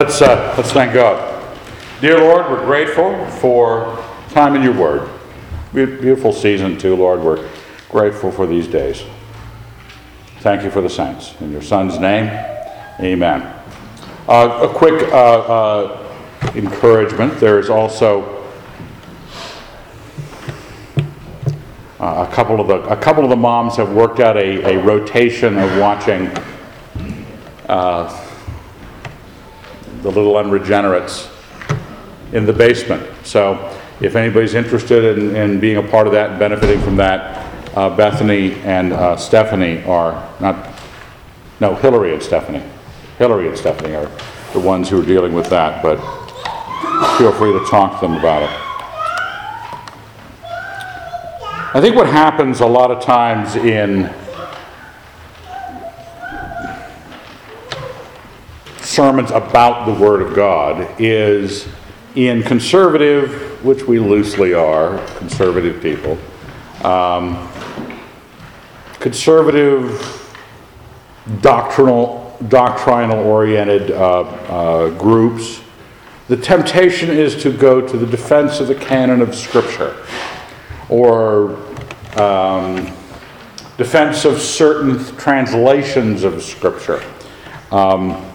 Let's, uh, let's thank God. Dear Lord, we're grateful for time in your word. Beautiful season, too, Lord. We're grateful for these days. Thank you for the saints. In your Son's name, amen. Uh, a quick uh, uh, encouragement there is also uh, a couple of the a couple of the moms have worked out a, a rotation of watching uh, the little unregenerates in the basement. So if anybody's interested in, in being a part of that and benefiting from that, uh, Bethany and uh, Stephanie are not, no, Hillary and Stephanie. Hillary and Stephanie are the ones who are dealing with that, but feel free to talk to them about it. I think what happens a lot of times in sermons about the Word of God is in conservative, which we loosely are, conservative people, um, conservative, doctrinal, doctrinal oriented uh, uh, groups, the temptation is to go to the defense of the canon of Scripture or um, defense of certain translations of Scripture. Um,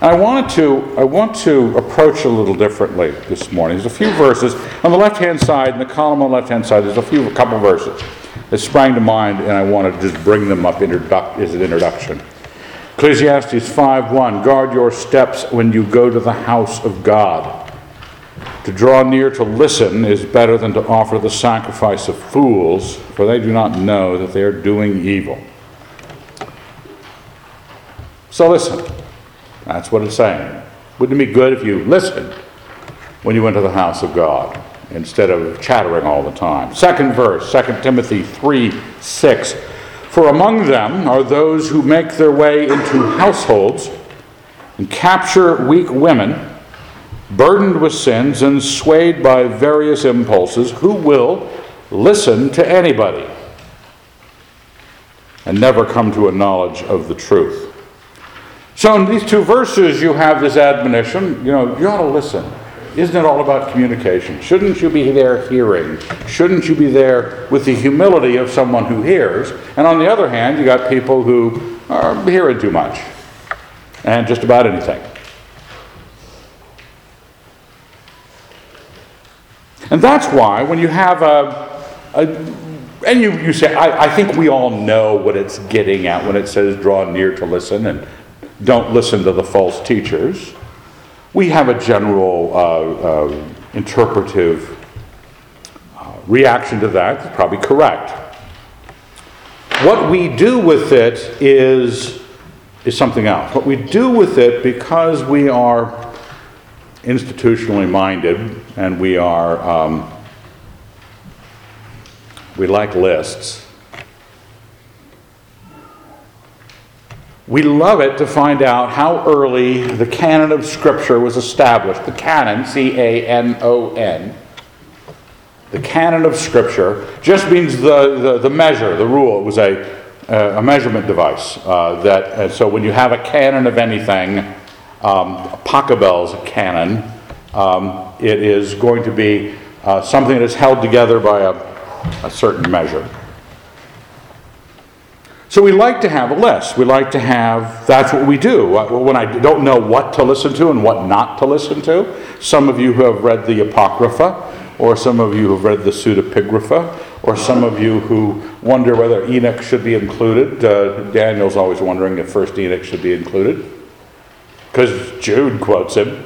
I wanted to, I want to approach a little differently this morning. There's a few verses on the left-hand side, in the column on the left-hand side. There's a few, a couple verses that sprang to mind, and I want to just bring them up introduc- as an introduction. Ecclesiastes 5:1. Guard your steps when you go to the house of God. To draw near to listen is better than to offer the sacrifice of fools, for they do not know that they are doing evil. So listen. That's what it's saying. Wouldn't it be good if you listened when you went to the house of God instead of chattering all the time? Second verse, 2 Timothy 3 6. For among them are those who make their way into households and capture weak women, burdened with sins and swayed by various impulses, who will listen to anybody and never come to a knowledge of the truth. So in these two verses, you have this admonition, you know, you ought to listen. Isn't it all about communication? Shouldn't you be there hearing? Shouldn't you be there with the humility of someone who hears? And on the other hand, you got people who are hearing too much and just about anything. And that's why when you have a, a and you, you say, I, I think we all know what it's getting at when it says draw near to listen and don't listen to the false teachers. We have a general uh, uh, interpretive uh, reaction to that. It's probably correct. What we do with it is, is something else. What we do with it because we are institutionally minded and we are um, we like lists We love it to find out how early the canon of Scripture was established. The canon, C A N O N, the canon of Scripture just means the, the, the measure, the rule. It was a, a measurement device. Uh, that, so when you have a canon of anything, um, Pachelbel is a canon, um, it is going to be uh, something that is held together by a, a certain measure. So we like to have a list. We like to have, that's what we do. When I don't know what to listen to and what not to listen to, some of you who have read the Apocrypha, or some of you who have read the Pseudepigrapha, or some of you who wonder whether Enoch should be included. Uh, Daniel's always wondering if First Enoch should be included, because Jude quotes him.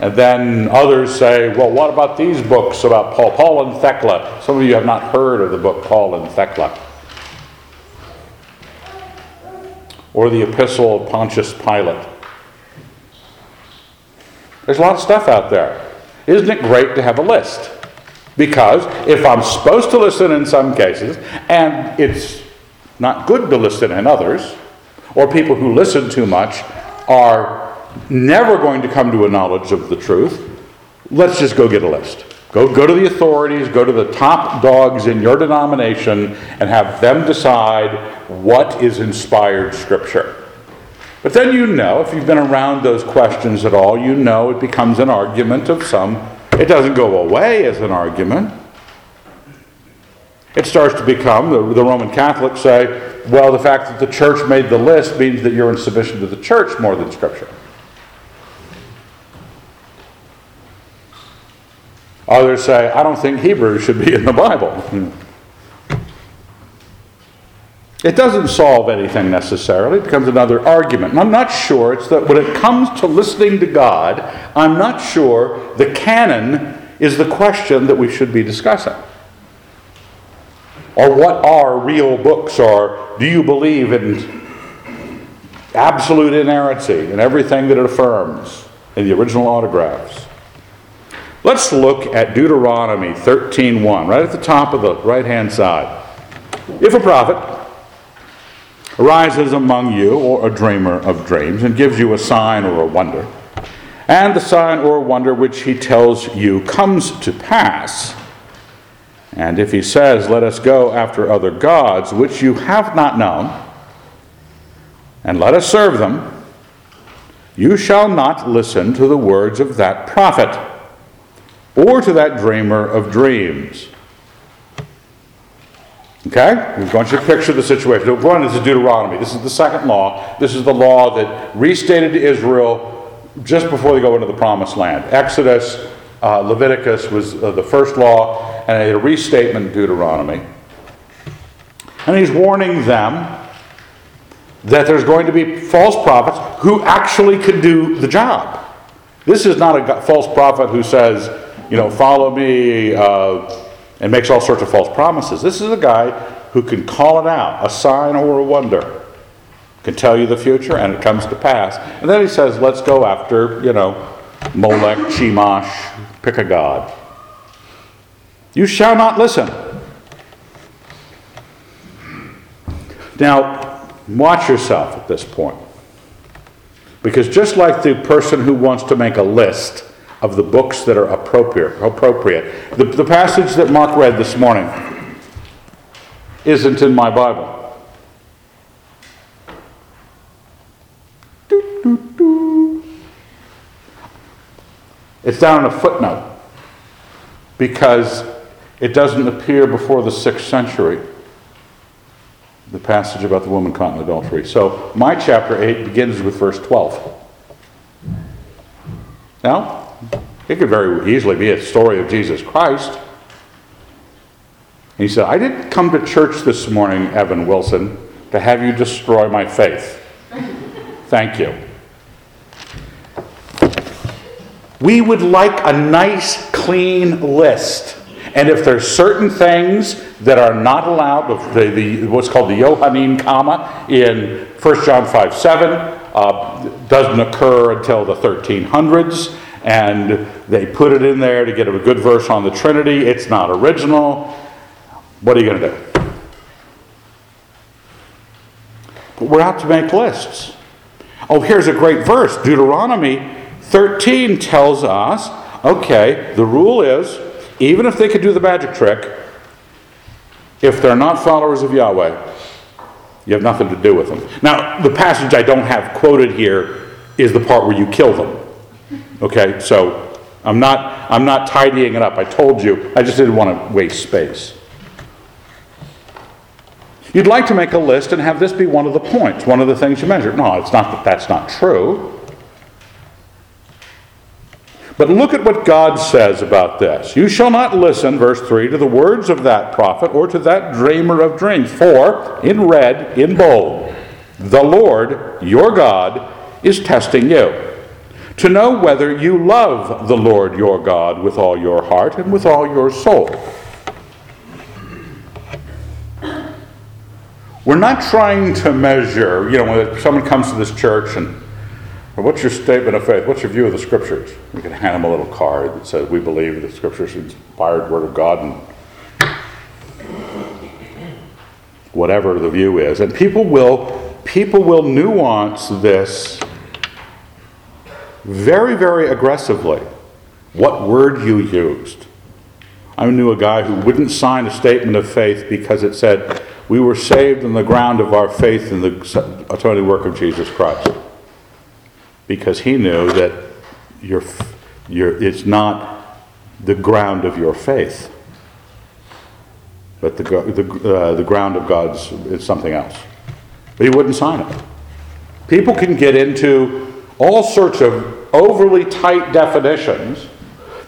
And then others say, well, what about these books about Paul? Paul and Thecla. Some of you have not heard of the book Paul and Thecla. Or the epistle of Pontius Pilate. There's a lot of stuff out there. Isn't it great to have a list? Because if I'm supposed to listen in some cases, and it's not good to listen in others, or people who listen too much are never going to come to a knowledge of the truth, let's just go get a list. Go, go to the authorities, go to the top dogs in your denomination, and have them decide what is inspired scripture. But then you know, if you've been around those questions at all, you know it becomes an argument of some, it doesn't go away as an argument. It starts to become, the, the Roman Catholics say, well, the fact that the church made the list means that you're in submission to the church more than Scripture. Others say, I don't think Hebrews should be in the Bible. Hmm. It doesn't solve anything necessarily. It becomes another argument. And I'm not sure it's that when it comes to listening to God, I'm not sure the canon is the question that we should be discussing. Or what are real books? Or do you believe in absolute inerrancy and everything that it affirms in the original autographs? Let's look at Deuteronomy 13:1, right at the top of the right-hand side. If a prophet arises among you, or a dreamer of dreams, and gives you a sign or a wonder, and the sign or wonder which he tells you comes to pass, and if he says, Let us go after other gods, which you have not known, and let us serve them, you shall not listen to the words of that prophet, or to that dreamer of dreams. Okay? We want you to picture the situation. One is Deuteronomy. This is the second law. This is the law that restated to Israel just before they go into the promised land. Exodus, uh, Leviticus was uh, the first law, and a restatement Deuteronomy. And he's warning them that there's going to be false prophets who actually could do the job. This is not a false prophet who says, you know, follow me. Uh, and makes all sorts of false promises. This is a guy who can call it out, a sign or a wonder, can tell you the future, and it comes to pass. And then he says, let's go after, you know, Molech, Chemosh, pick a god. You shall not listen. Now, watch yourself at this point. Because just like the person who wants to make a list, of the books that are appropriate. appropriate. The, the passage that Mark read this morning isn't in my Bible. It's down in a footnote because it doesn't appear before the sixth century. The passage about the woman caught in adultery. So my chapter 8 begins with verse 12. Now, it could very easily be a story of Jesus Christ. He said, I didn't come to church this morning, Evan Wilson, to have you destroy my faith. Thank you. We would like a nice, clean list. And if there's certain things that are not allowed, the, the, what's called the Johannine comma in 1 John 5 7 uh, doesn't occur until the 1300s and they put it in there to get a good verse on the Trinity. It's not original. What are you going to do? But we're out to make lists. Oh, here's a great verse. Deuteronomy 13 tells us okay, the rule is even if they could do the magic trick, if they're not followers of Yahweh, you have nothing to do with them. Now, the passage I don't have quoted here is the part where you kill them. Okay, so I'm not, I'm not tidying it up. I told you, I just didn't want to waste space. You'd like to make a list and have this be one of the points, one of the things you measure. No, it's not that that's not true. But look at what God says about this. You shall not listen, verse 3, to the words of that prophet or to that dreamer of dreams. For, in red, in bold, the Lord, your God, is testing you to know whether you love the Lord your God with all your heart and with all your soul. We're not trying to measure, you know, when someone comes to this church and, what's your statement of faith? What's your view of the scriptures? We can hand them a little card that says, we believe the scriptures is inspired word of God and whatever the view is. And people will, people will nuance this very, very aggressively what word you used. I knew a guy who wouldn't sign a statement of faith because it said, We were saved on the ground of our faith in the atoning work of Jesus Christ. because he knew that your, your, it's not the ground of your faith, but the, the, uh, the ground of God's is something else. But he wouldn't sign it. People can get into all sorts of overly tight definitions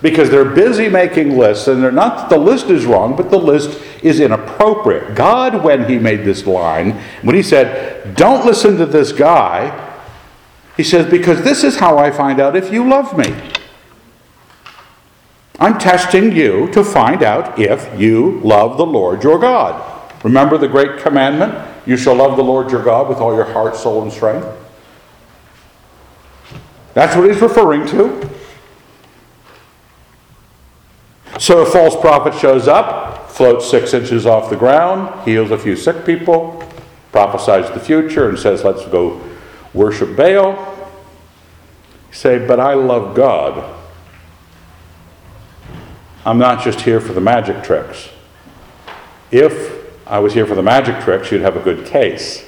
because they're busy making lists, and they're not the list is wrong, but the list is inappropriate. God, when He made this line, when He said, Don't listen to this guy, He says, Because this is how I find out if you love me. I'm testing you to find out if you love the Lord your God. Remember the great commandment? You shall love the Lord your God with all your heart, soul, and strength. That's what he's referring to. So a false prophet shows up, floats six inches off the ground, heals a few sick people, prophesies the future, and says, Let's go worship Baal. You say, But I love God. I'm not just here for the magic tricks. If I was here for the magic tricks, you'd have a good case.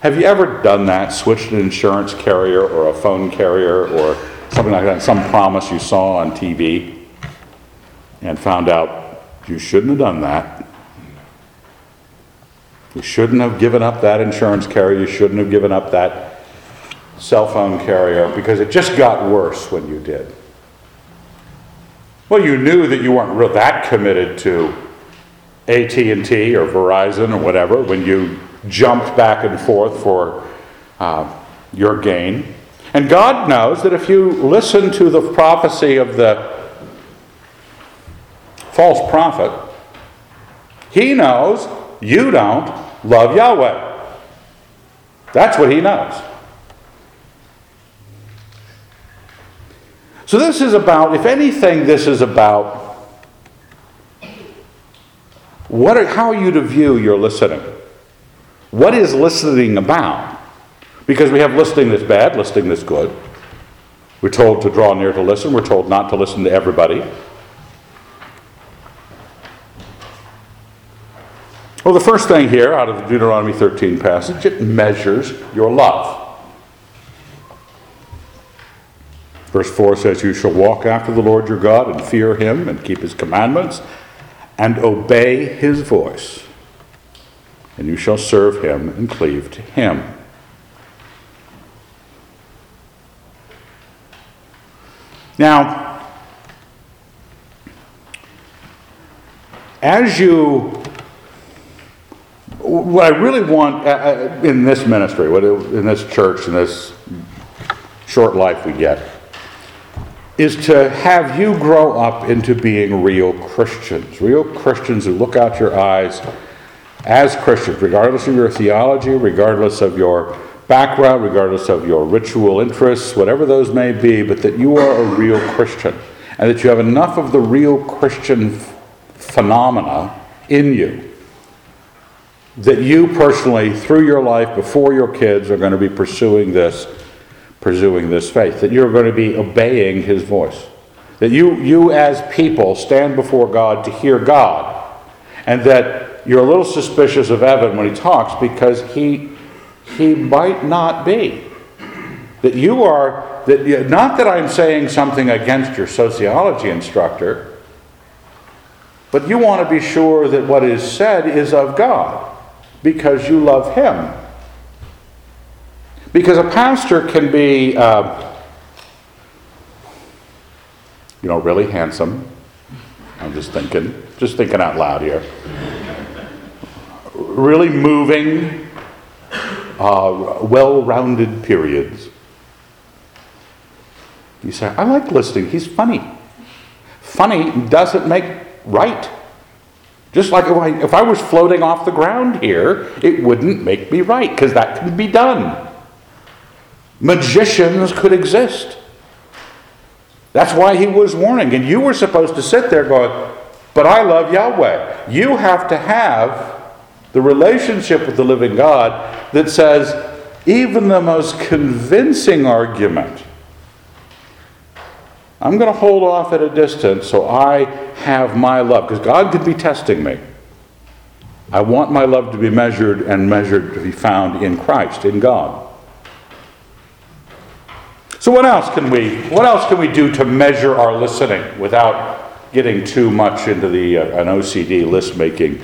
Have you ever done that? Switched an insurance carrier or a phone carrier or something like that, some promise you saw on TV, and found out you shouldn't have done that. You shouldn't have given up that insurance carrier, you shouldn't have given up that cell phone carrier because it just got worse when you did. Well, you knew that you weren't real that committed to AT&T or Verizon or whatever when you jumped back and forth for uh, your gain. And God knows that if you listen to the prophecy of the false prophet, He knows you don't love Yahweh. That's what He knows. So, this is about, if anything, this is about what are, how are you to view your listening? What is listening about? Because we have listening that's bad, listening that's good. We're told to draw near to listen, we're told not to listen to everybody. Well, the first thing here out of the Deuteronomy 13 passage, it measures your love. Verse 4 says, You shall walk after the Lord your God and fear him and keep his commandments and obey his voice, and you shall serve him and cleave to him. Now, as you, what I really want uh, uh, in this ministry, in this church, in this short life we get, is to have you grow up into being real Christians. Real Christians who look out your eyes as Christians, regardless of your theology, regardless of your background, regardless of your ritual interests, whatever those may be, but that you are a real Christian and that you have enough of the real Christian phenomena in you that you personally, through your life, before your kids, are going to be pursuing this, pursuing this faith, that you're going to be obeying His voice. That you, you as people stand before God to hear God, and that you're a little suspicious of Evan when he talks because he he might not be. That you are, that not that I'm saying something against your sociology instructor, but you want to be sure that what is said is of God because you love Him. Because a pastor can be, uh, you know, really handsome. I'm just thinking, just thinking out loud here. Really moving, uh, well rounded periods. You say, I like listening, he's funny. Funny doesn't make right. Just like if I, if I was floating off the ground here, it wouldn't make me right, because that can be done. Magicians could exist. That's why he was warning. And you were supposed to sit there going, But I love Yahweh. You have to have the relationship with the living God that says, even the most convincing argument, I'm going to hold off at a distance so I have my love, because God could be testing me. I want my love to be measured and measured to be found in Christ, in God. So what else can we what else can we do to measure our listening without getting too much into the uh, an OCD list making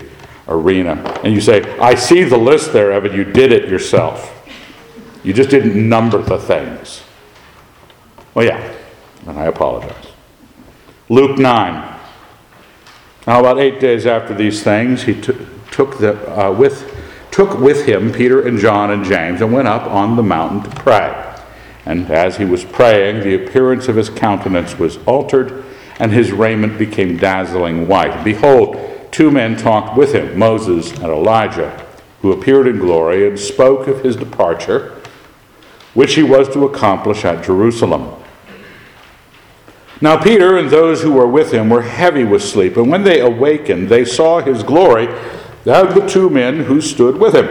arena? And you say, "I see the list there, Evan. You did it yourself. You just didn't number the things." Well, yeah, and I apologize. Luke 9. Now, about eight days after these things, he t- took, the, uh, with, took with him Peter and John and James and went up on the mountain to pray. And as he was praying, the appearance of his countenance was altered, and his raiment became dazzling white. Behold, two men talked with him, Moses and Elijah, who appeared in glory and spoke of his departure, which he was to accomplish at Jerusalem. Now Peter and those who were with him were heavy with sleep, and when they awakened, they saw his glory and the two men who stood with him.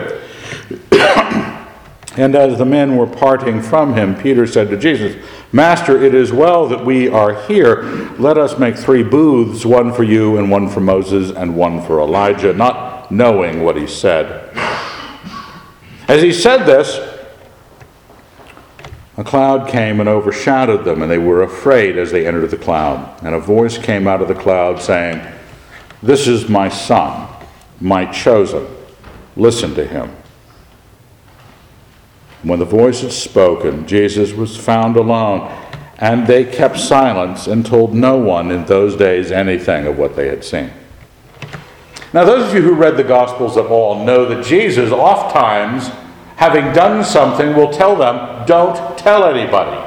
and as the men were parting from him, Peter said to Jesus, Master, it is well that we are here. Let us make three booths, one for you, and one for Moses, and one for Elijah, not knowing what he said. As he said this, a cloud came and overshadowed them, and they were afraid as they entered the cloud. And a voice came out of the cloud saying, This is my son, my chosen. Listen to him. When the voice had spoken, Jesus was found alone, and they kept silence and told no one in those days anything of what they had seen. Now, those of you who read the Gospels at all know that Jesus oftentimes having done something, will tell them, don't tell anybody.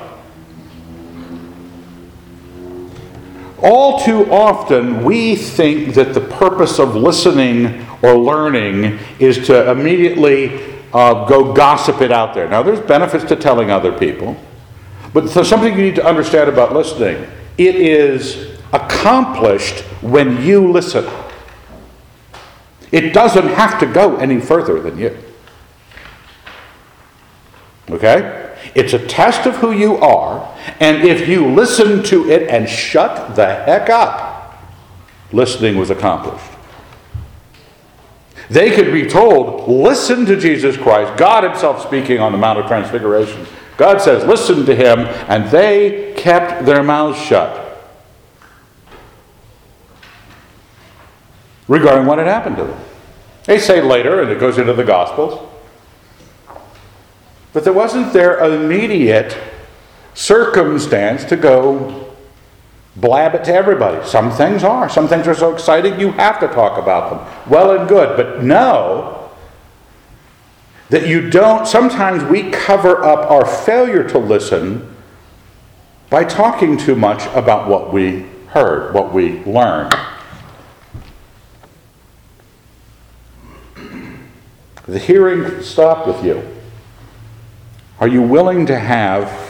All too often, we think that the purpose of listening or learning is to immediately uh, go gossip it out there. Now, there's benefits to telling other people, but there's something you need to understand about listening. It is accomplished when you listen. It doesn't have to go any further than you. Okay? It's a test of who you are, and if you listen to it and shut the heck up, listening was accomplished. They could be told, listen to Jesus Christ, God Himself speaking on the Mount of Transfiguration. God says, listen to Him, and they kept their mouths shut regarding what had happened to them. They say later, and it goes into the Gospels, but there wasn't their immediate circumstance to go blab it to everybody. Some things are. Some things are so exciting you have to talk about them. Well and good. But know that you don't, sometimes we cover up our failure to listen by talking too much about what we heard, what we learned. The hearing stopped with you. Are you willing to have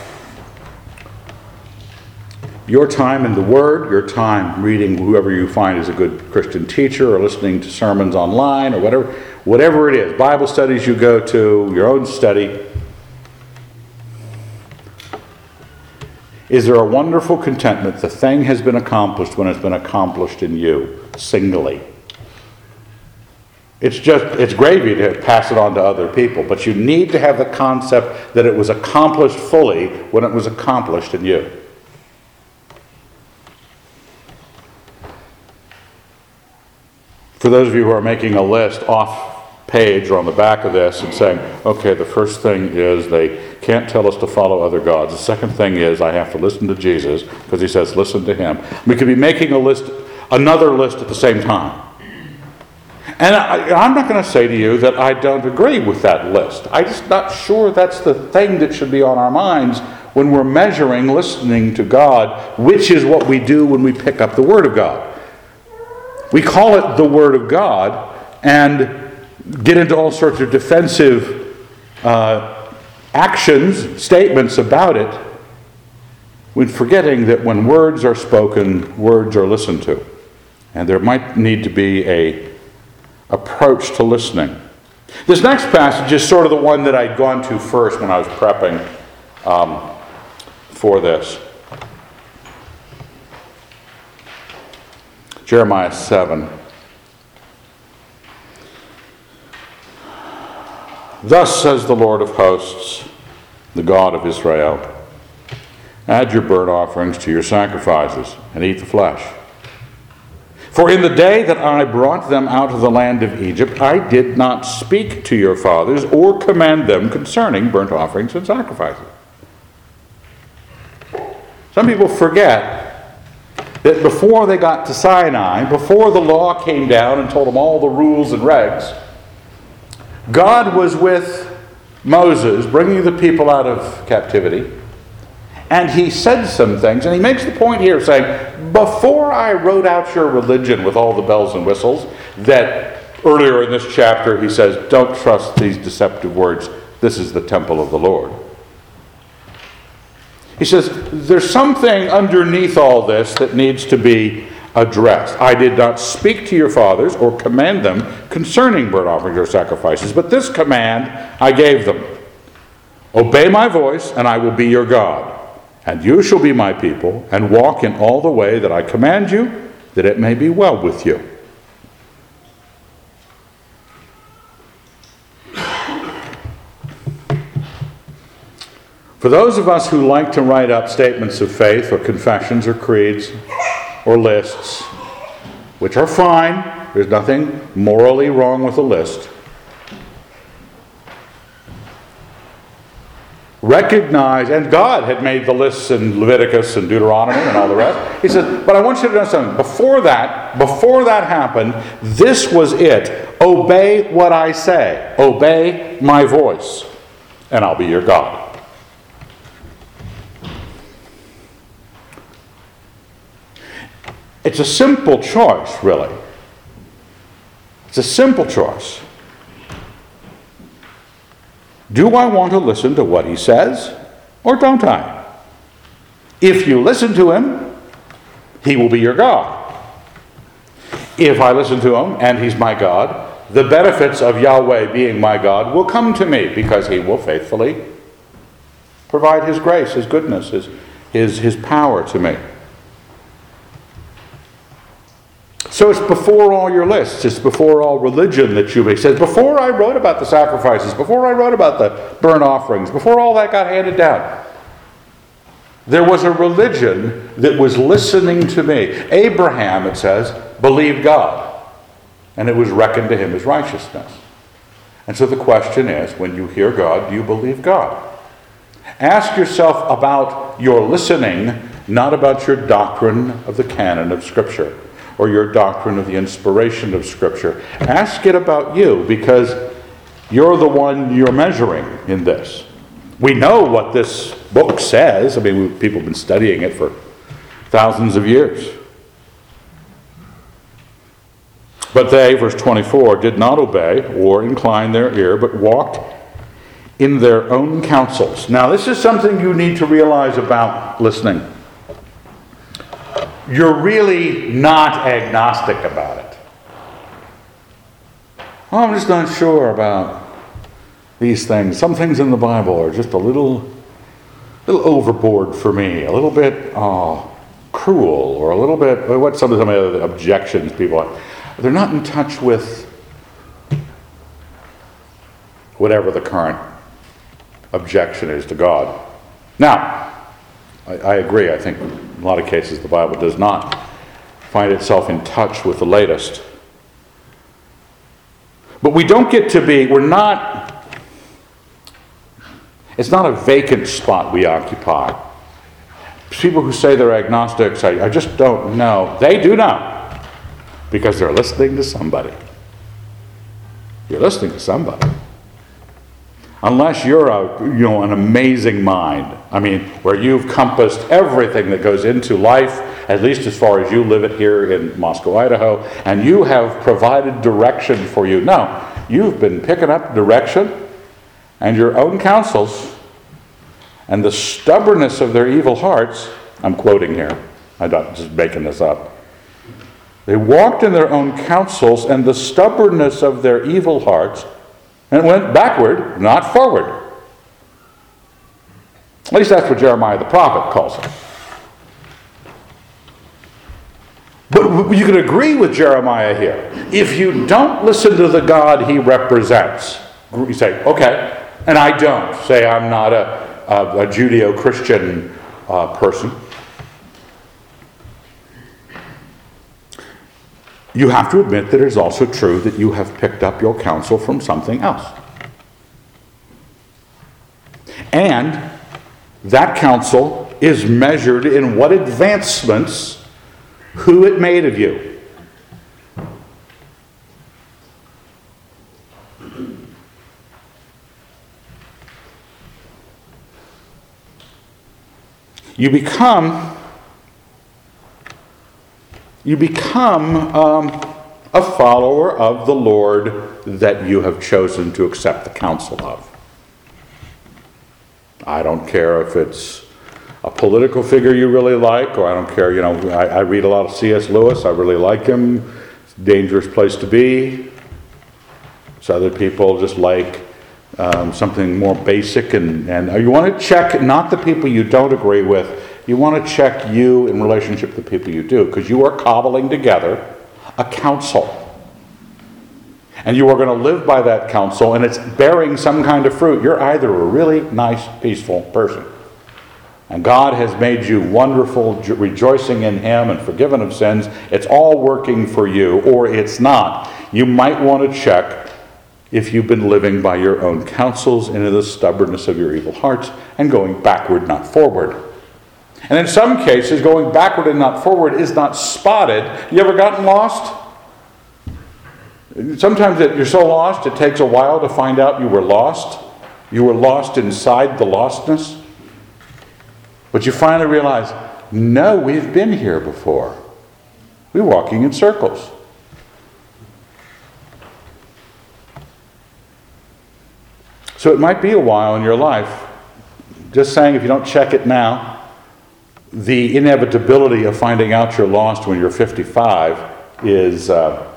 your time in the Word, your time reading whoever you find is a good Christian teacher, or listening to sermons online, or whatever, whatever it is, Bible studies you go to, your own study. Is there a wonderful contentment? The thing has been accomplished when it's been accomplished in you, singly. It's just, it's gravy to pass it on to other people, but you need to have the concept that it was accomplished fully when it was accomplished in you. For those of you who are making a list off page or on the back of this and saying, okay, the first thing is they can't tell us to follow other gods. The second thing is I have to listen to Jesus because he says, listen to him. We could be making a list, another list at the same time. And I, am not going to say to you that I don't agree with that list. I'm just not sure that's the thing that should be on our minds when we're measuring listening to God, which is what we do when we pick up the Word of God. We call it the Word of God and get into all sorts of defensive uh, actions, statements about it, when forgetting that when words are spoken, words are listened to. And there might need to be a approach to listening. This next passage is sort of the one that I'd gone to first when I was prepping um, for this. Jeremiah 7. Thus says the Lord of hosts, the God of Israel Add your burnt offerings to your sacrifices, and eat the flesh. For in the day that I brought them out of the land of Egypt, I did not speak to your fathers or command them concerning burnt offerings and sacrifices. Some people forget that before they got to Sinai, before the law came down and told them all the rules and regs, God was with Moses bringing the people out of captivity. And he said some things, and he makes the point here saying, Before I wrote out your religion with all the bells and whistles, that earlier in this chapter he says, Don't trust these deceptive words. This is the temple of the Lord. He says, There's something underneath all this that needs to be addressed. I did not speak to your fathers or command them concerning burnt offerings or sacrifices, but this command I gave them Obey my voice, and I will be your God. And you shall be my people, and walk in all the way that I command you, that it may be well with you. For those of us who like to write up statements of faith, or confessions, or creeds, or lists, which are fine, there's nothing morally wrong with a list. recognize, and God had made the lists in Leviticus and Deuteronomy and all the rest. He says, but I want you to know something. Before that, before that happened, this was it. Obey what I say. Obey my voice, and I'll be your God. It's a simple choice, really. It's a simple choice. Do I want to listen to what he says or don't I? If you listen to him, he will be your God. If I listen to him and he's my God, the benefits of Yahweh being my God will come to me because he will faithfully provide his grace, his goodness, his, his, his power to me. So it's before all your lists, it's before all religion that you make. It says, before I wrote about the sacrifices, before I wrote about the burnt offerings, before all that got handed down, there was a religion that was listening to me. Abraham, it says, believed God, and it was reckoned to him as righteousness. And so the question is when you hear God, do you believe God? Ask yourself about your listening, not about your doctrine of the canon of Scripture or your doctrine of the inspiration of Scripture. Ask it about you because you're the one you're measuring in this. We know what this book says. I mean, people have been studying it for thousands of years. But they, verse 24, did not obey or incline their ear, but walked in their own counsels. Now, this is something you need to realize about listening you're really not agnostic about it. I'm just not sure about these things. Some things in the Bible are just a little, little overboard for me, a little bit uh, cruel, or a little bit, what some of the objections people have. They're not in touch with whatever the current objection is to God. Now, I, I agree. I think in a lot of cases the Bible does not find itself in touch with the latest. But we don't get to be, we're not, it's not a vacant spot we occupy. People who say they're agnostics, I, I just don't know. They do know because they're listening to somebody. You're listening to somebody unless you're a, you know, an amazing mind. I mean, where you've compassed everything that goes into life, at least as far as you live it here in Moscow, Idaho, and you have provided direction for you. No, you've been picking up direction and your own counsels and the stubbornness of their evil hearts. I'm quoting here, I'm not just making this up. They walked in their own counsels, and the stubbornness of their evil hearts and went backward, not forward. At least that's what Jeremiah the prophet calls it. But you can agree with Jeremiah here. If you don't listen to the God he represents, you say, okay, and I don't. Say I'm not a, a, a Judeo Christian uh, person, you have to admit that it is also true that you have picked up your counsel from something else. And that counsel is measured in what advancements, who it made of you. You become you become um, a follower of the Lord that you have chosen to accept the counsel of. I don't care if it's a political figure you really like, or I don't care, you know, I, I read a lot of C.S. Lewis, I really like him. Dangerous place to be. So other people just like um, something more basic, and, and you want to check not the people you don't agree with, you want to check you in relationship to the people you do, because you are cobbling together a counsel. And you are going to live by that counsel, and it's bearing some kind of fruit. You're either a really nice, peaceful person, and God has made you wonderful, rejoicing in Him and forgiven of sins. It's all working for you, or it's not. You might want to check if you've been living by your own counsels into the stubbornness of your evil hearts and going backward, not forward. And in some cases, going backward and not forward is not spotted. You ever gotten lost? Sometimes you're so lost, it takes a while to find out you were lost. You were lost inside the lostness. But you finally realize, no, we've been here before. We're walking in circles. So it might be a while in your life. Just saying, if you don't check it now, the inevitability of finding out you're lost when you're 55 is uh,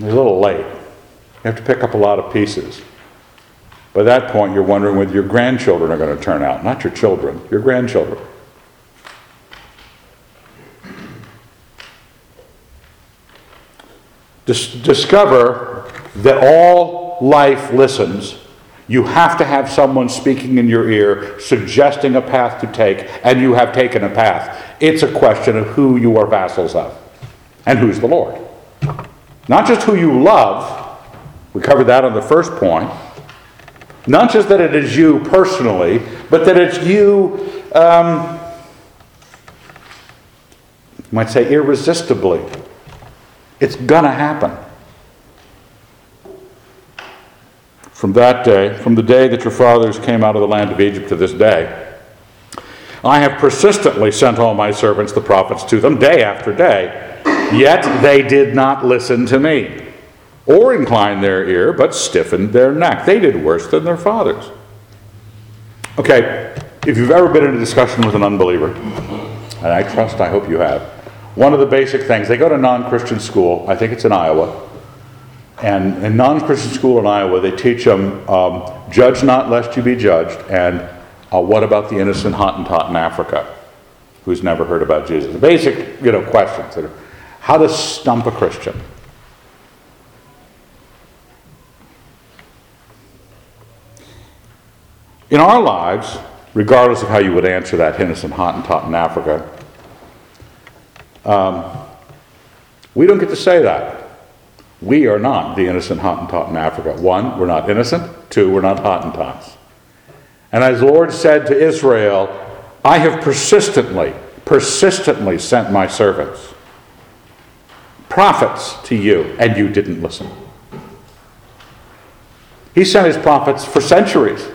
a little late. You have to pick up a lot of pieces. By that point, you're wondering whether your grandchildren are going to turn out, not your children, your grandchildren. Dis- discover that all life listens you have to have someone speaking in your ear, suggesting a path to take, and you have taken a path. It's a question of who you are vassals of and who's the Lord. Not just who you love, we covered that on the first point. Not just that it is you personally, but that it's you, um, you might say, irresistibly. It's going to happen. From that day, from the day that your fathers came out of the land of Egypt to this day. I have persistently sent all my servants, the prophets, to them day after day, yet they did not listen to me, or incline their ear, but stiffened their neck. They did worse than their fathers. Okay, if you've ever been in a discussion with an unbeliever, and I trust, I hope you have, one of the basic things, they go to non Christian school, I think it's in Iowa, and in non Christian school in Iowa, they teach them um, judge not lest you be judged, and uh, what about the innocent Hottentot in Africa who's never heard about Jesus? The basic you know, questions that are how to stump a Christian. In our lives, regardless of how you would answer that innocent Hottentot in Africa, um, we don't get to say that. We are not the innocent Hottentot in Africa. One, we're not innocent. Two, we're not Hottentots. And as the Lord said to Israel, I have persistently, persistently sent my servants, prophets to you, and you didn't listen. He sent his prophets for centuries.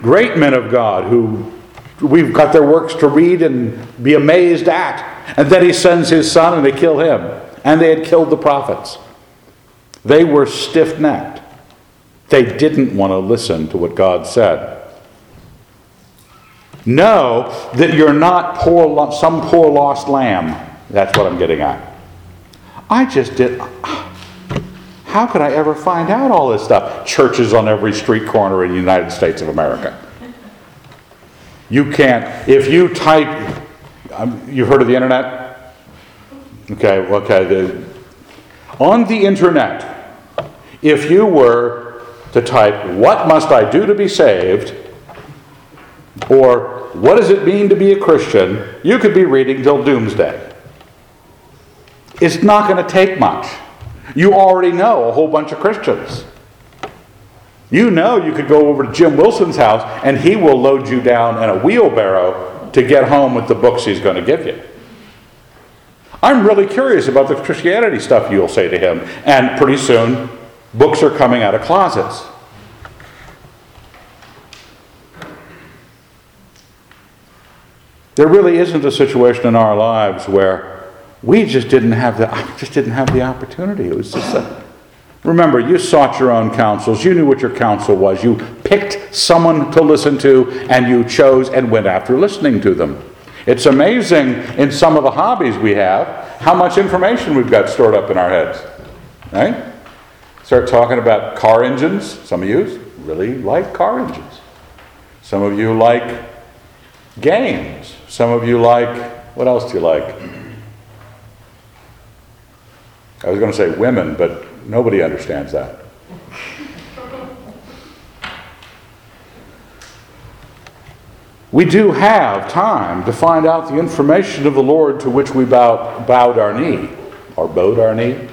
Great men of God who we've got their works to read and be amazed at. And then he sends his son and they kill him and they had killed the prophets. They were stiff necked. They didn't want to listen to what God said. Know that you're not poor, some poor lost lamb. That's what I'm getting at. I just did. How could I ever find out all this stuff? Churches on every street corner in the United States of America. You can't, if you type, um, you've heard of the internet? Okay, okay. The, on the internet, if you were to type, What must I do to be saved? or what does it mean to be a Christian, you could be reading till doomsday. It's not going to take much. You already know a whole bunch of Christians. You know you could go over to Jim Wilson's house and he will load you down in a wheelbarrow to get home with the books he's going to give you. I'm really curious about the Christianity stuff you'll say to him. And pretty soon, books are coming out of closets. There really isn't a situation in our lives where we just didn't have the just didn't have the opportunity. It was just a, remember you sought your own counsels. You knew what your counsel was. You picked someone to listen to, and you chose and went after listening to them. It's amazing in some of the hobbies we have how much information we've got stored up in our heads. Right? Start talking about car engines. Some of you really like car engines. Some of you like games. Some of you like, what else do you like? I was going to say women, but nobody understands that. We do have time to find out the information of the Lord to which we bow, bowed our knee, or bowed our knee.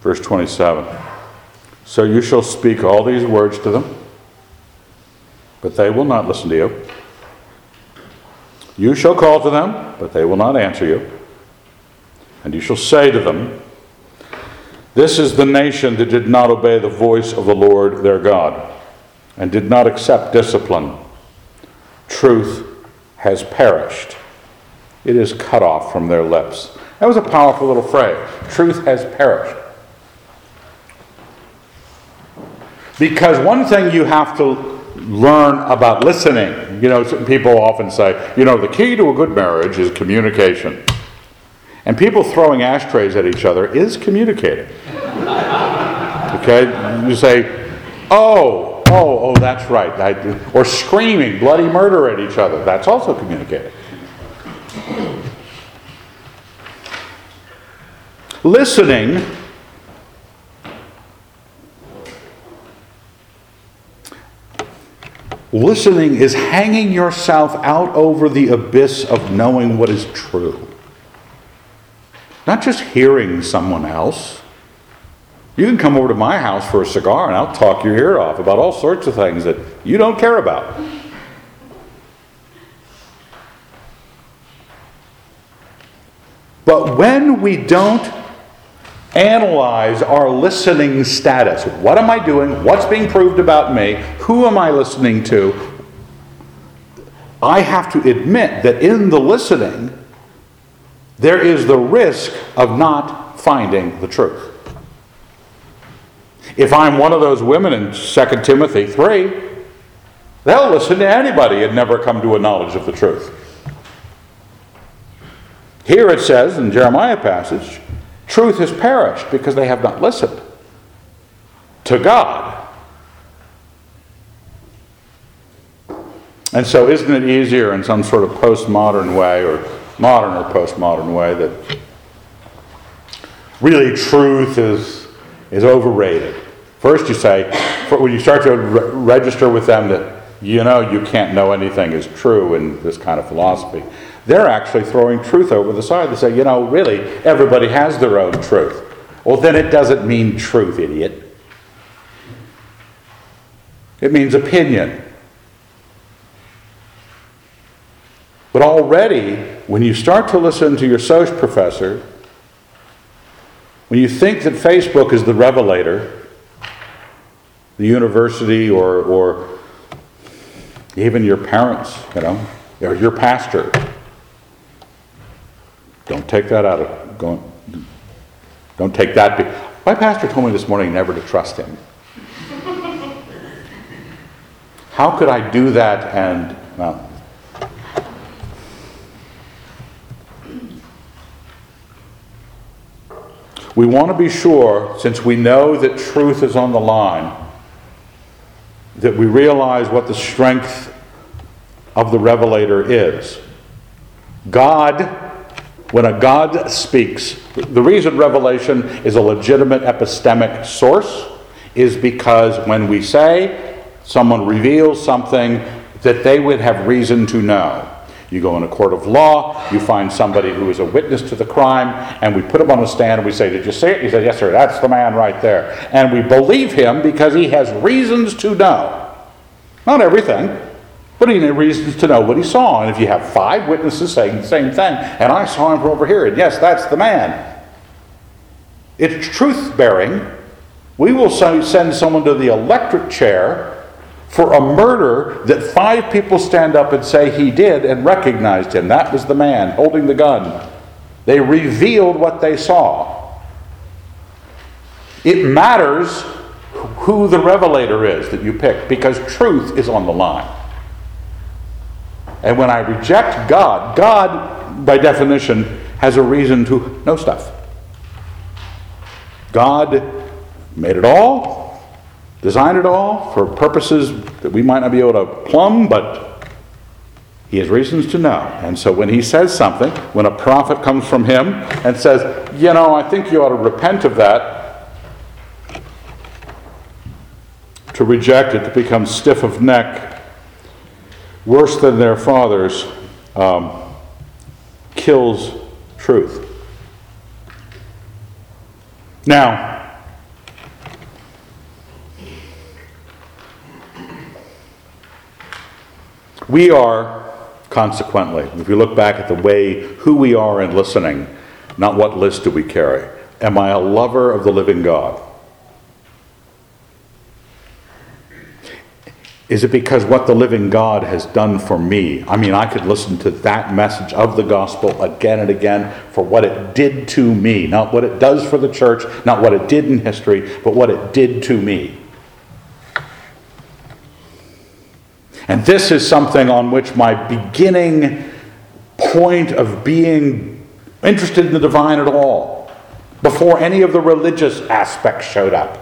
Verse 27. So you shall speak all these words to them, but they will not listen to you. You shall call to them, but they will not answer you. And you shall say to them, This is the nation that did not obey the voice of the Lord their God, and did not accept discipline. Truth has perished, it is cut off from their lips. That was a powerful little phrase. Truth has perished. Because one thing you have to learn about listening, you know, people often say, you know, the key to a good marriage is communication. And people throwing ashtrays at each other is communicating. Okay? You say, oh, oh, oh, that's right. I, or screaming bloody murder at each other. That's also communicating. Listening Listening is hanging yourself out over the abyss of knowing what is true. Not just hearing someone else. You can come over to my house for a cigar and I'll talk your ear off about all sorts of things that you don't care about. But when we don't analyze our listening status. What am I doing? What's being proved about me? Who am I listening to? I have to admit that in the listening, there is the risk of not finding the truth. If I'm one of those women in 2 Timothy 3, they'll listen to anybody and never come to a knowledge of the truth. Here it says in Jeremiah passage, Truth has perished because they have not listened to God. And so, isn't it easier in some sort of postmodern way, or modern or postmodern way, that really truth is, is overrated? First, you say, when you start to re- register with them that you know you can't know anything is true in this kind of philosophy, they're actually throwing truth over the side. They say, you know, really, everybody has their own truth. Well, then it doesn't mean truth, idiot. It means opinion. But already, when you start to listen to your social professor, when you think that Facebook is the revelator, the university or, or even your parents, you know, or your pastor, don't take that out of, don't, don't take that. Be, my pastor told me this morning never to trust him. How could I do that and, well, We want to be sure, since we know that truth is on the line, that we realize what the strength of the revelator is. God when a God speaks, the reason revelation is a legitimate epistemic source is because when we say someone reveals something that they would have reason to know. You go in a court of law, you find somebody who is a witness to the crime, and we put him on the stand and we say, Did you see it? He said, Yes, sir, that's the man right there. And we believe him because he has reasons to know. Not everything, but he has reasons to know what he saw. And if you have five witnesses saying the same thing, and I saw him from over here, and yes, that's the man, it's truth bearing. We will send someone to the electric chair for a murder that five people stand up and say he did and recognized him. That was the man holding the gun. They revealed what they saw. It matters who the revelator is that you pick because truth is on the line. And when I reject God, God, by definition, has a reason to know stuff. God made it all, designed it all for purposes that we might not be able to plumb, but he has reasons to know. And so when he says something, when a prophet comes from him and says, You know, I think you ought to repent of that, to reject it, to become stiff of neck, worse than their fathers, um, kills truth. Now, We are, consequently, if you look back at the way who we are in listening, not what list do we carry. Am I a lover of the living God? Is it because what the living God has done for me? I mean, I could listen to that message of the gospel again and again for what it did to me. Not what it does for the church, not what it did in history, but what it did to me. And this is something on which my beginning point of being interested in the divine at all, before any of the religious aspects showed up.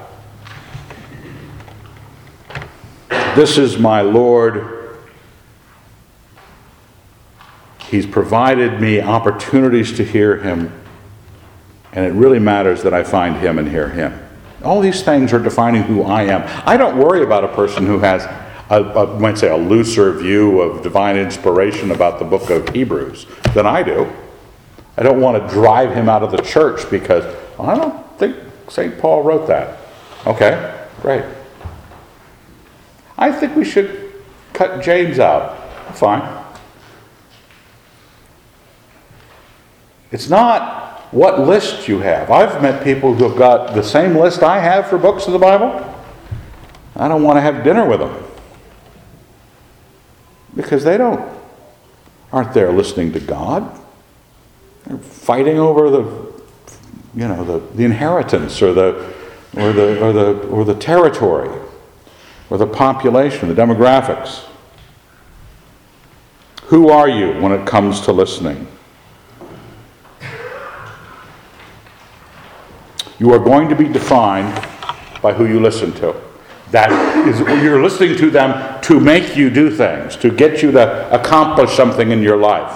This is my Lord. He's provided me opportunities to hear Him, and it really matters that I find Him and hear Him. All these things are defining who I am. I don't worry about a person who has I might say, a looser view of divine inspiration about the book of Hebrews than I do. I don't want to drive him out of the church because well, I don't think St. Paul wrote that. Okay, great. I think we should cut James out. Fine. It's not what list you have. I've met people who have got the same list I have for books of the Bible. I don't want to have dinner with them because they don't aren't there listening to God. They're fighting over the you know the, the inheritance or the or the or the or the territory or the population, the demographics. Who are you when it comes to listening? You are going to be defined by who you listen to. That is, you're listening to them to make you do things, to get you to accomplish something in your life.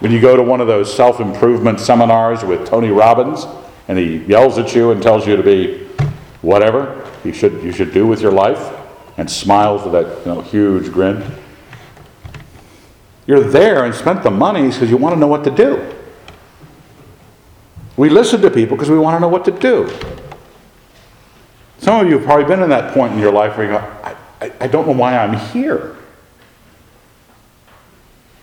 When you go to one of those self improvement seminars with Tony Robbins and he yells at you and tells you to be whatever you should, you should do with your life and smiles with that you know, huge grin, you're there and spent the money because you want to know what to do. We listen to people because we want to know what to do. Some of you have probably been in that point in your life where you go, I, I, I don't know why I'm here.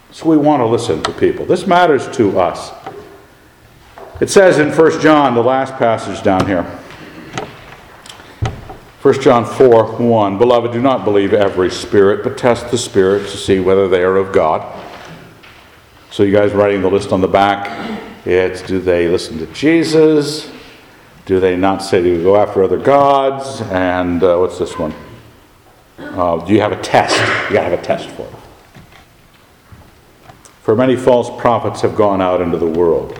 So we want to listen to people. This matters to us. It says in 1 John, the last passage down here. 1 John 4 1 Beloved, do not believe every spirit, but test the spirits to see whether they are of God. So, you guys writing the list on the back, it's do they listen to Jesus? Do they not say to go after other gods? And uh, what's this one? Uh, do you have a test? You got to have a test for it. For many false prophets have gone out into the world.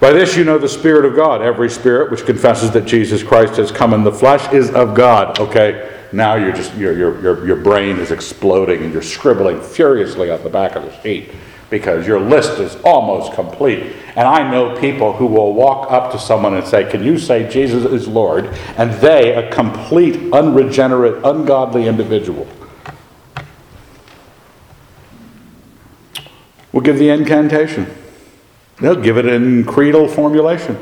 By this you know the Spirit of God. Every spirit which confesses that Jesus Christ has come in the flesh is of God. Okay, now you're just your, your, your, your brain is exploding and you're scribbling furiously on the back of the sheet because your list is almost complete. And I know people who will walk up to someone and say, Can you say Jesus is Lord? And they, a complete, unregenerate, ungodly individual, will give the incantation. They'll give it in creedal formulation.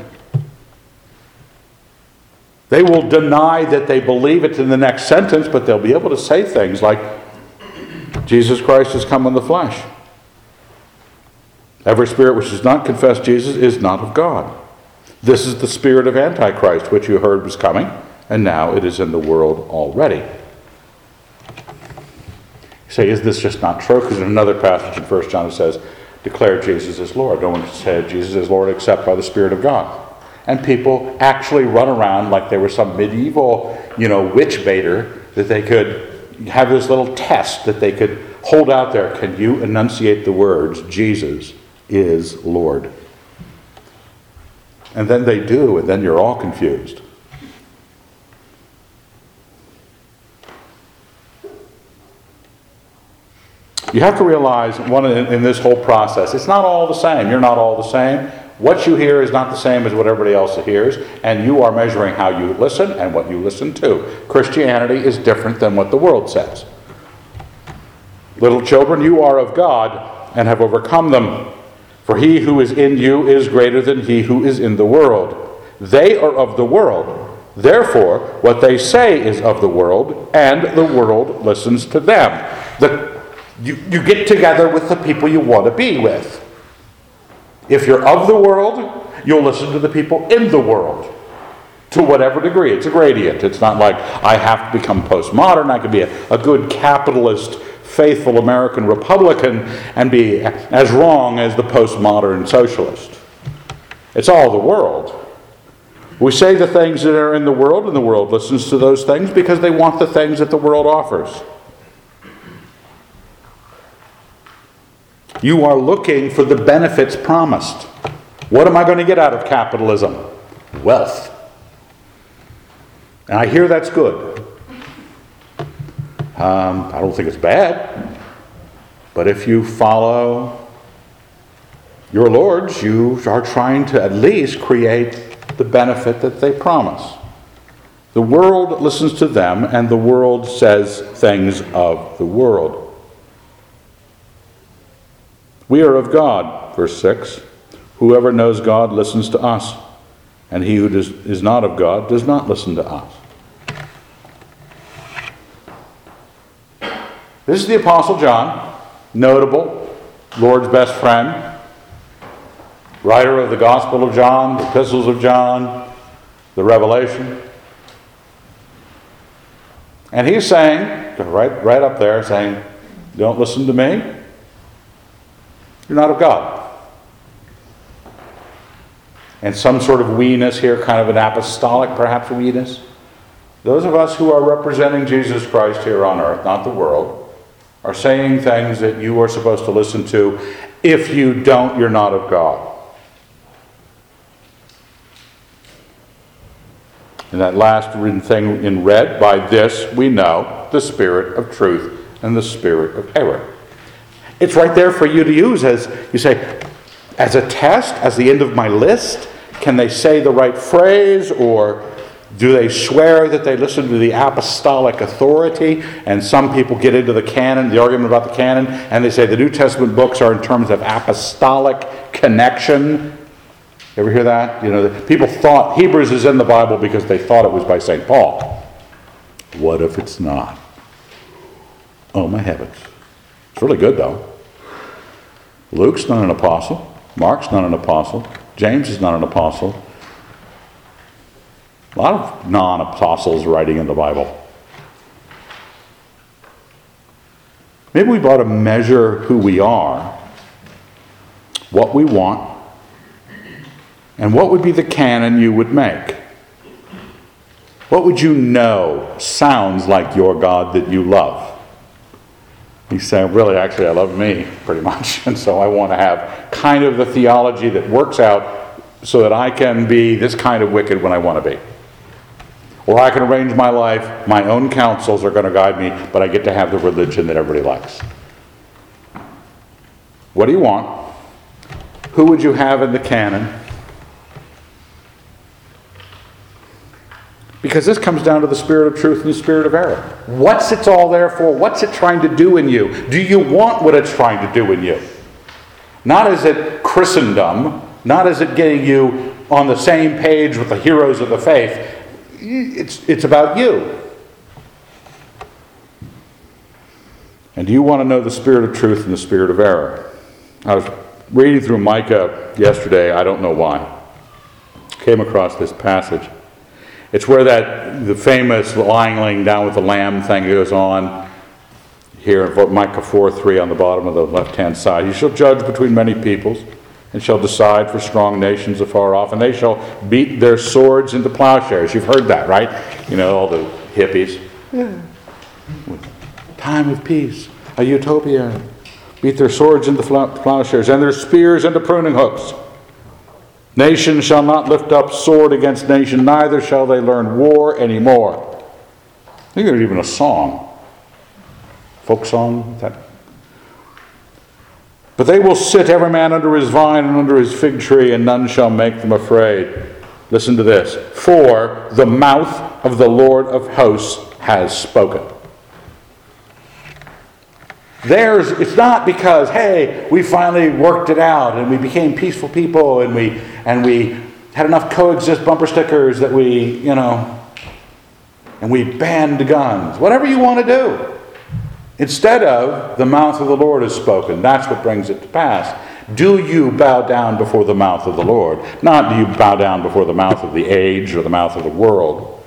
They will deny that they believe it in the next sentence, but they'll be able to say things like, Jesus Christ has come in the flesh. Every spirit which does not confess Jesus is not of God. This is the spirit of Antichrist, which you heard was coming, and now it is in the world already. You say, is this just not true? Because in another passage in 1 John it says, declare Jesus as Lord. No one said Jesus is Lord except by the Spirit of God and people actually run around like they were some medieval, you know, witch baiter that they could have this little test that they could hold out there. Can you enunciate the words, Jesus is Lord? And then they do, and then you're all confused. You have to realize one in, in this whole process, it's not all the same. You're not all the same. What you hear is not the same as what everybody else hears, and you are measuring how you listen and what you listen to. Christianity is different than what the world says. Little children, you are of God and have overcome them. For he who is in you is greater than he who is in the world. They are of the world. Therefore, what they say is of the world, and the world listens to them. The, you, you get together with the people you want to be with. If you're of the world, you'll listen to the people in the world to whatever degree. It's a gradient. It's not like I have to become postmodern. I could be a, a good capitalist, faithful American Republican and be as wrong as the postmodern socialist. It's all the world. We say the things that are in the world, and the world listens to those things because they want the things that the world offers. You are looking for the benefits promised. What am I going to get out of capitalism? Wealth. And I hear that's good. Um, I don't think it's bad. But if you follow your lords, you are trying to at least create the benefit that they promise. The world listens to them, and the world says things of the world. We are of God, verse 6. Whoever knows God listens to us, and he who does, is not of God does not listen to us. This is the Apostle John, notable, Lord's best friend, writer of the Gospel of John, the Epistles of John, the Revelation. And he's saying, right, right up there, saying, Don't listen to me, you're not of God. And some sort of weeness here, kind of an apostolic, perhaps, weeness. Those of us who are representing Jesus Christ here on earth, not the world, are saying things that you are supposed to listen to. If you don't, you're not of God. And that last written thing in red, by this we know the spirit of truth and the spirit of error. It's right there for you to use as you say, as a test, as the end of my list. Can they say the right phrase or do they swear that they listen to the apostolic authority? And some people get into the canon, the argument about the canon, and they say the New Testament books are in terms of apostolic connection. Ever hear that? You know, people thought Hebrews is in the Bible because they thought it was by St. Paul. What if it's not? Oh, my heavens. It's really good, though. Luke's not an apostle. Mark's not an apostle. James is not an apostle. A lot of non apostles writing in the Bible. Maybe we ought to measure who we are, what we want, and what would be the canon you would make. What would you know sounds like your God that you love? He's saying, really, actually, I love me pretty much. And so I want to have kind of the theology that works out so that I can be this kind of wicked when I want to be. Or I can arrange my life, my own counsels are going to guide me, but I get to have the religion that everybody likes. What do you want? Who would you have in the canon? Because this comes down to the spirit of truth and the spirit of error. What's it all there for? What's it trying to do in you? Do you want what it's trying to do in you? Not is it Christendom, not is it getting you on the same page with the heroes of the faith. It's, it's about you. And do you want to know the spirit of truth and the spirit of error? I was reading through Micah yesterday, I don't know why. Came across this passage. It's where that the famous lying laying down with the lamb thing goes on. Here, in Micah 4 3 on the bottom of the left hand side. You shall judge between many peoples and shall decide for strong nations afar off, and they shall beat their swords into plowshares. You've heard that, right? You know, all the hippies. Hmm. Time of peace, a utopia. Beat their swords into plowshares and their spears into pruning hooks. Nation shall not lift up sword against nation, neither shall they learn war anymore. I think there's even a song, folk song. That. But they will sit every man under his vine and under his fig tree, and none shall make them afraid. Listen to this. For the mouth of the Lord of hosts has spoken. There's, it's not because, hey, we finally worked it out and we became peaceful people and we, and we had enough coexist bumper stickers that we, you know, and we banned guns. Whatever you want to do. Instead of, the mouth of the Lord has spoken. That's what brings it to pass. Do you bow down before the mouth of the Lord? Not do you bow down before the mouth of the age or the mouth of the world.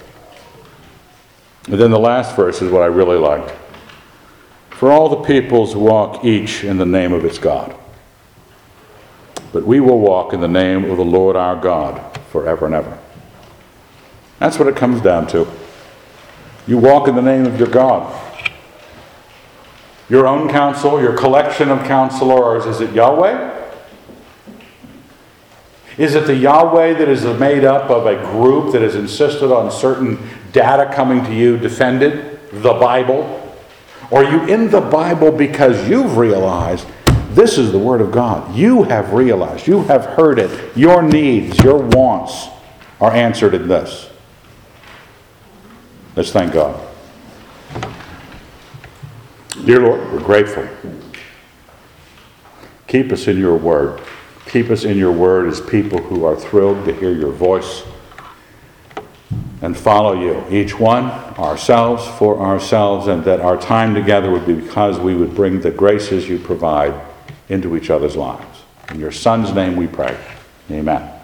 And then the last verse is what I really liked. For all the peoples walk each in the name of its God. But we will walk in the name of the Lord our God forever and ever. That's what it comes down to. You walk in the name of your God. Your own counsel, your collection of counselors, is it Yahweh? Is it the Yahweh that is made up of a group that has insisted on certain data coming to you defended? The Bible? Or are you in the Bible because you've realized this is the Word of God? You have realized, you have heard it. Your needs, your wants are answered in this. Let's thank God. Dear Lord, we're grateful. Keep us in your Word. Keep us in your Word as people who are thrilled to hear your voice and follow you, each one, ourselves, for ourselves, and that our time together would be because we would bring the graces you provide into each other's lives. In your Son's name we pray. Amen.